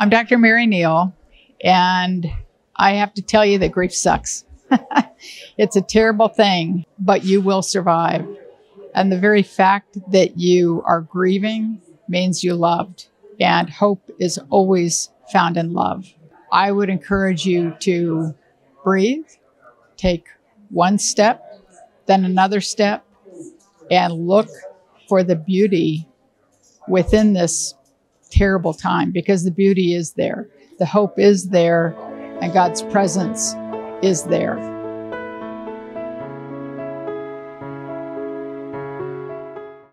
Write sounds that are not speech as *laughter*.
I'm Dr. Mary Neal, and I have to tell you that grief sucks. *laughs* it's a terrible thing, but you will survive. And the very fact that you are grieving means you loved, and hope is always found in love. I would encourage you to breathe, take one step, then another step, and look for the beauty within this terrible time because the beauty is there, the hope is there, and God's presence is there.